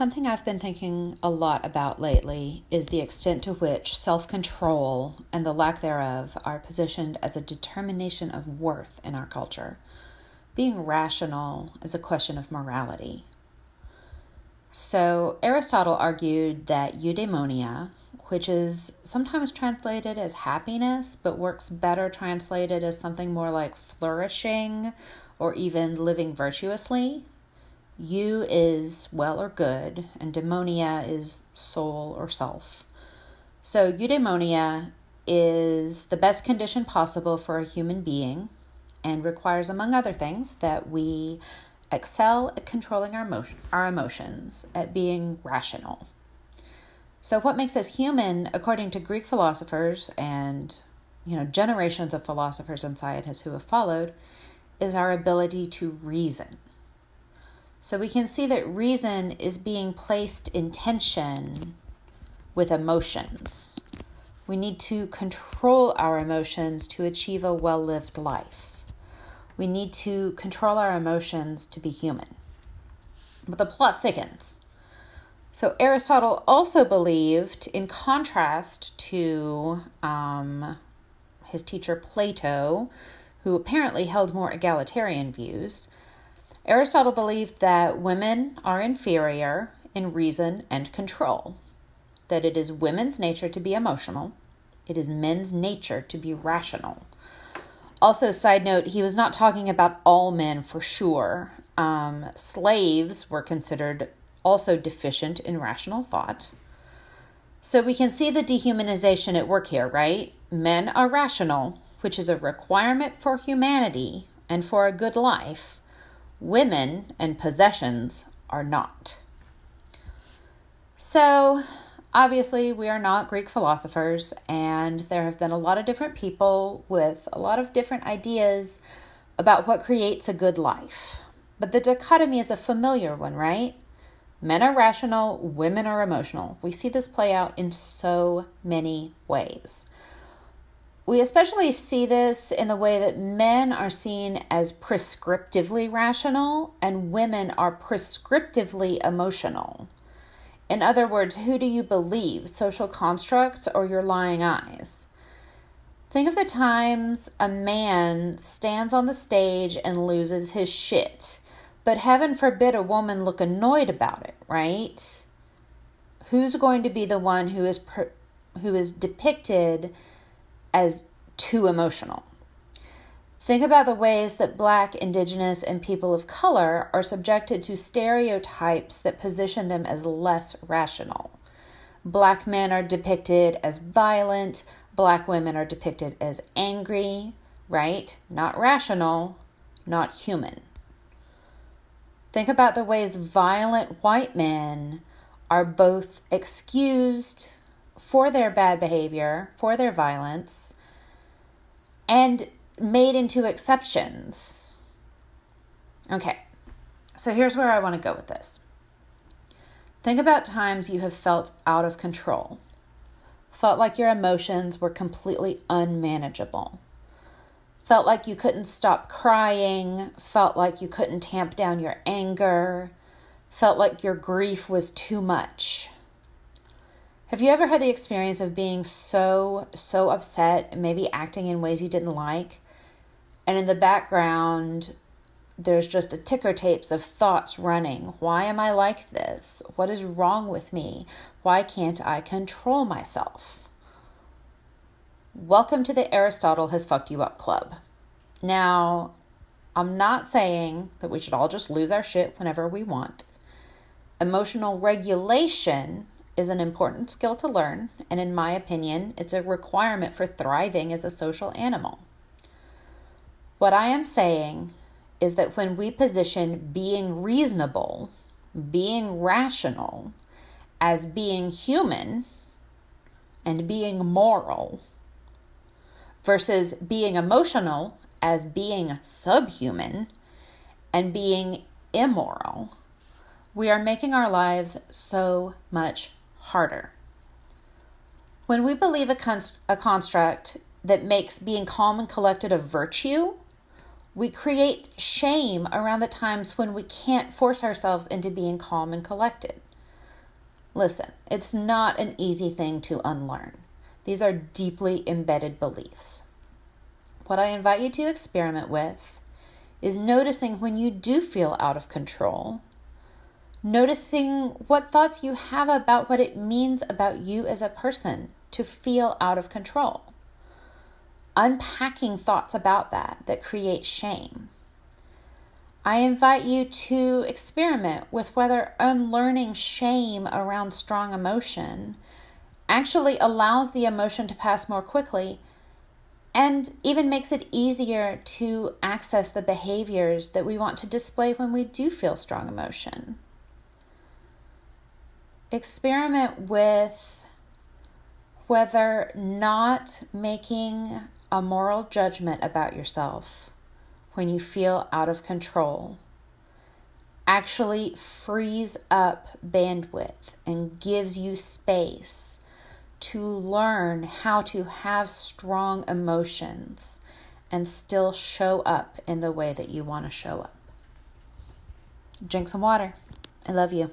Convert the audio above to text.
Something I've been thinking a lot about lately is the extent to which self control and the lack thereof are positioned as a determination of worth in our culture. Being rational is a question of morality. So, Aristotle argued that eudaimonia, which is sometimes translated as happiness, but works better translated as something more like flourishing or even living virtuously, Eu is well or good, and demonia is soul or self. So, eudaimonia is the best condition possible for a human being and requires, among other things, that we excel at controlling our, emotion, our emotions, at being rational. So, what makes us human, according to Greek philosophers and you know generations of philosophers and scientists who have followed, is our ability to reason. So we can see that reason is being placed in tension with emotions. We need to control our emotions to achieve a well lived life. We need to control our emotions to be human. But the plot thickens. So Aristotle also believed, in contrast to um, his teacher Plato, who apparently held more egalitarian views, Aristotle believed that women are inferior in reason and control, that it is women's nature to be emotional, it is men's nature to be rational. Also, side note, he was not talking about all men for sure. Um, slaves were considered also deficient in rational thought. So we can see the dehumanization at work here, right? Men are rational, which is a requirement for humanity and for a good life women and possessions are not. So, obviously, we are not Greek philosophers, and there have been a lot of different people with a lot of different ideas about what creates a good life. But the dichotomy is a familiar one, right? Men are rational, women are emotional. We see this play out in so many ways. We especially see this in the way that men are seen as prescriptively rational and women are prescriptively emotional. In other words, who do you believe, social constructs or your lying eyes? Think of the times a man stands on the stage and loses his shit, but heaven forbid a woman look annoyed about it, right? Who's going to be the one who is who is depicted as too emotional. Think about the ways that Black, Indigenous, and people of color are subjected to stereotypes that position them as less rational. Black men are depicted as violent, Black women are depicted as angry, right? Not rational, not human. Think about the ways violent white men are both excused for their bad behavior, for their violence, and made into exceptions. Okay, so here's where I want to go with this. Think about times you have felt out of control, felt like your emotions were completely unmanageable, felt like you couldn't stop crying, felt like you couldn't tamp down your anger, felt like your grief was too much. Have you ever had the experience of being so, so upset maybe acting in ways you didn't like? And in the background, there's just a ticker tapes of thoughts running. Why am I like this? What is wrong with me? Why can't I control myself? Welcome to the Aristotle Has Fucked You Up Club. Now, I'm not saying that we should all just lose our shit whenever we want. Emotional regulation is an important skill to learn, and in my opinion, it's a requirement for thriving as a social animal. What I am saying is that when we position being reasonable, being rational, as being human and being moral, versus being emotional as being subhuman and being immoral, we are making our lives so much harder. When we believe a, const- a construct that makes being calm and collected a virtue, we create shame around the times when we can't force ourselves into being calm and collected. Listen, it's not an easy thing to unlearn. These are deeply embedded beliefs. What I invite you to experiment with is noticing when you do feel out of control, noticing what thoughts you have about what it means about you as a person to feel out of control, unpacking thoughts about that that create shame. I invite you to experiment with whether unlearning shame around strong emotion actually allows the emotion to pass more quickly and even makes it easier to access the behaviors that we want to display when we do feel strong emotion. Experiment with whether not making a moral judgment about yourself when you feel out of control actually frees up bandwidth and gives you space to learn how to have strong emotions and still show up in the way that you want to show up. Drink some water. I love you.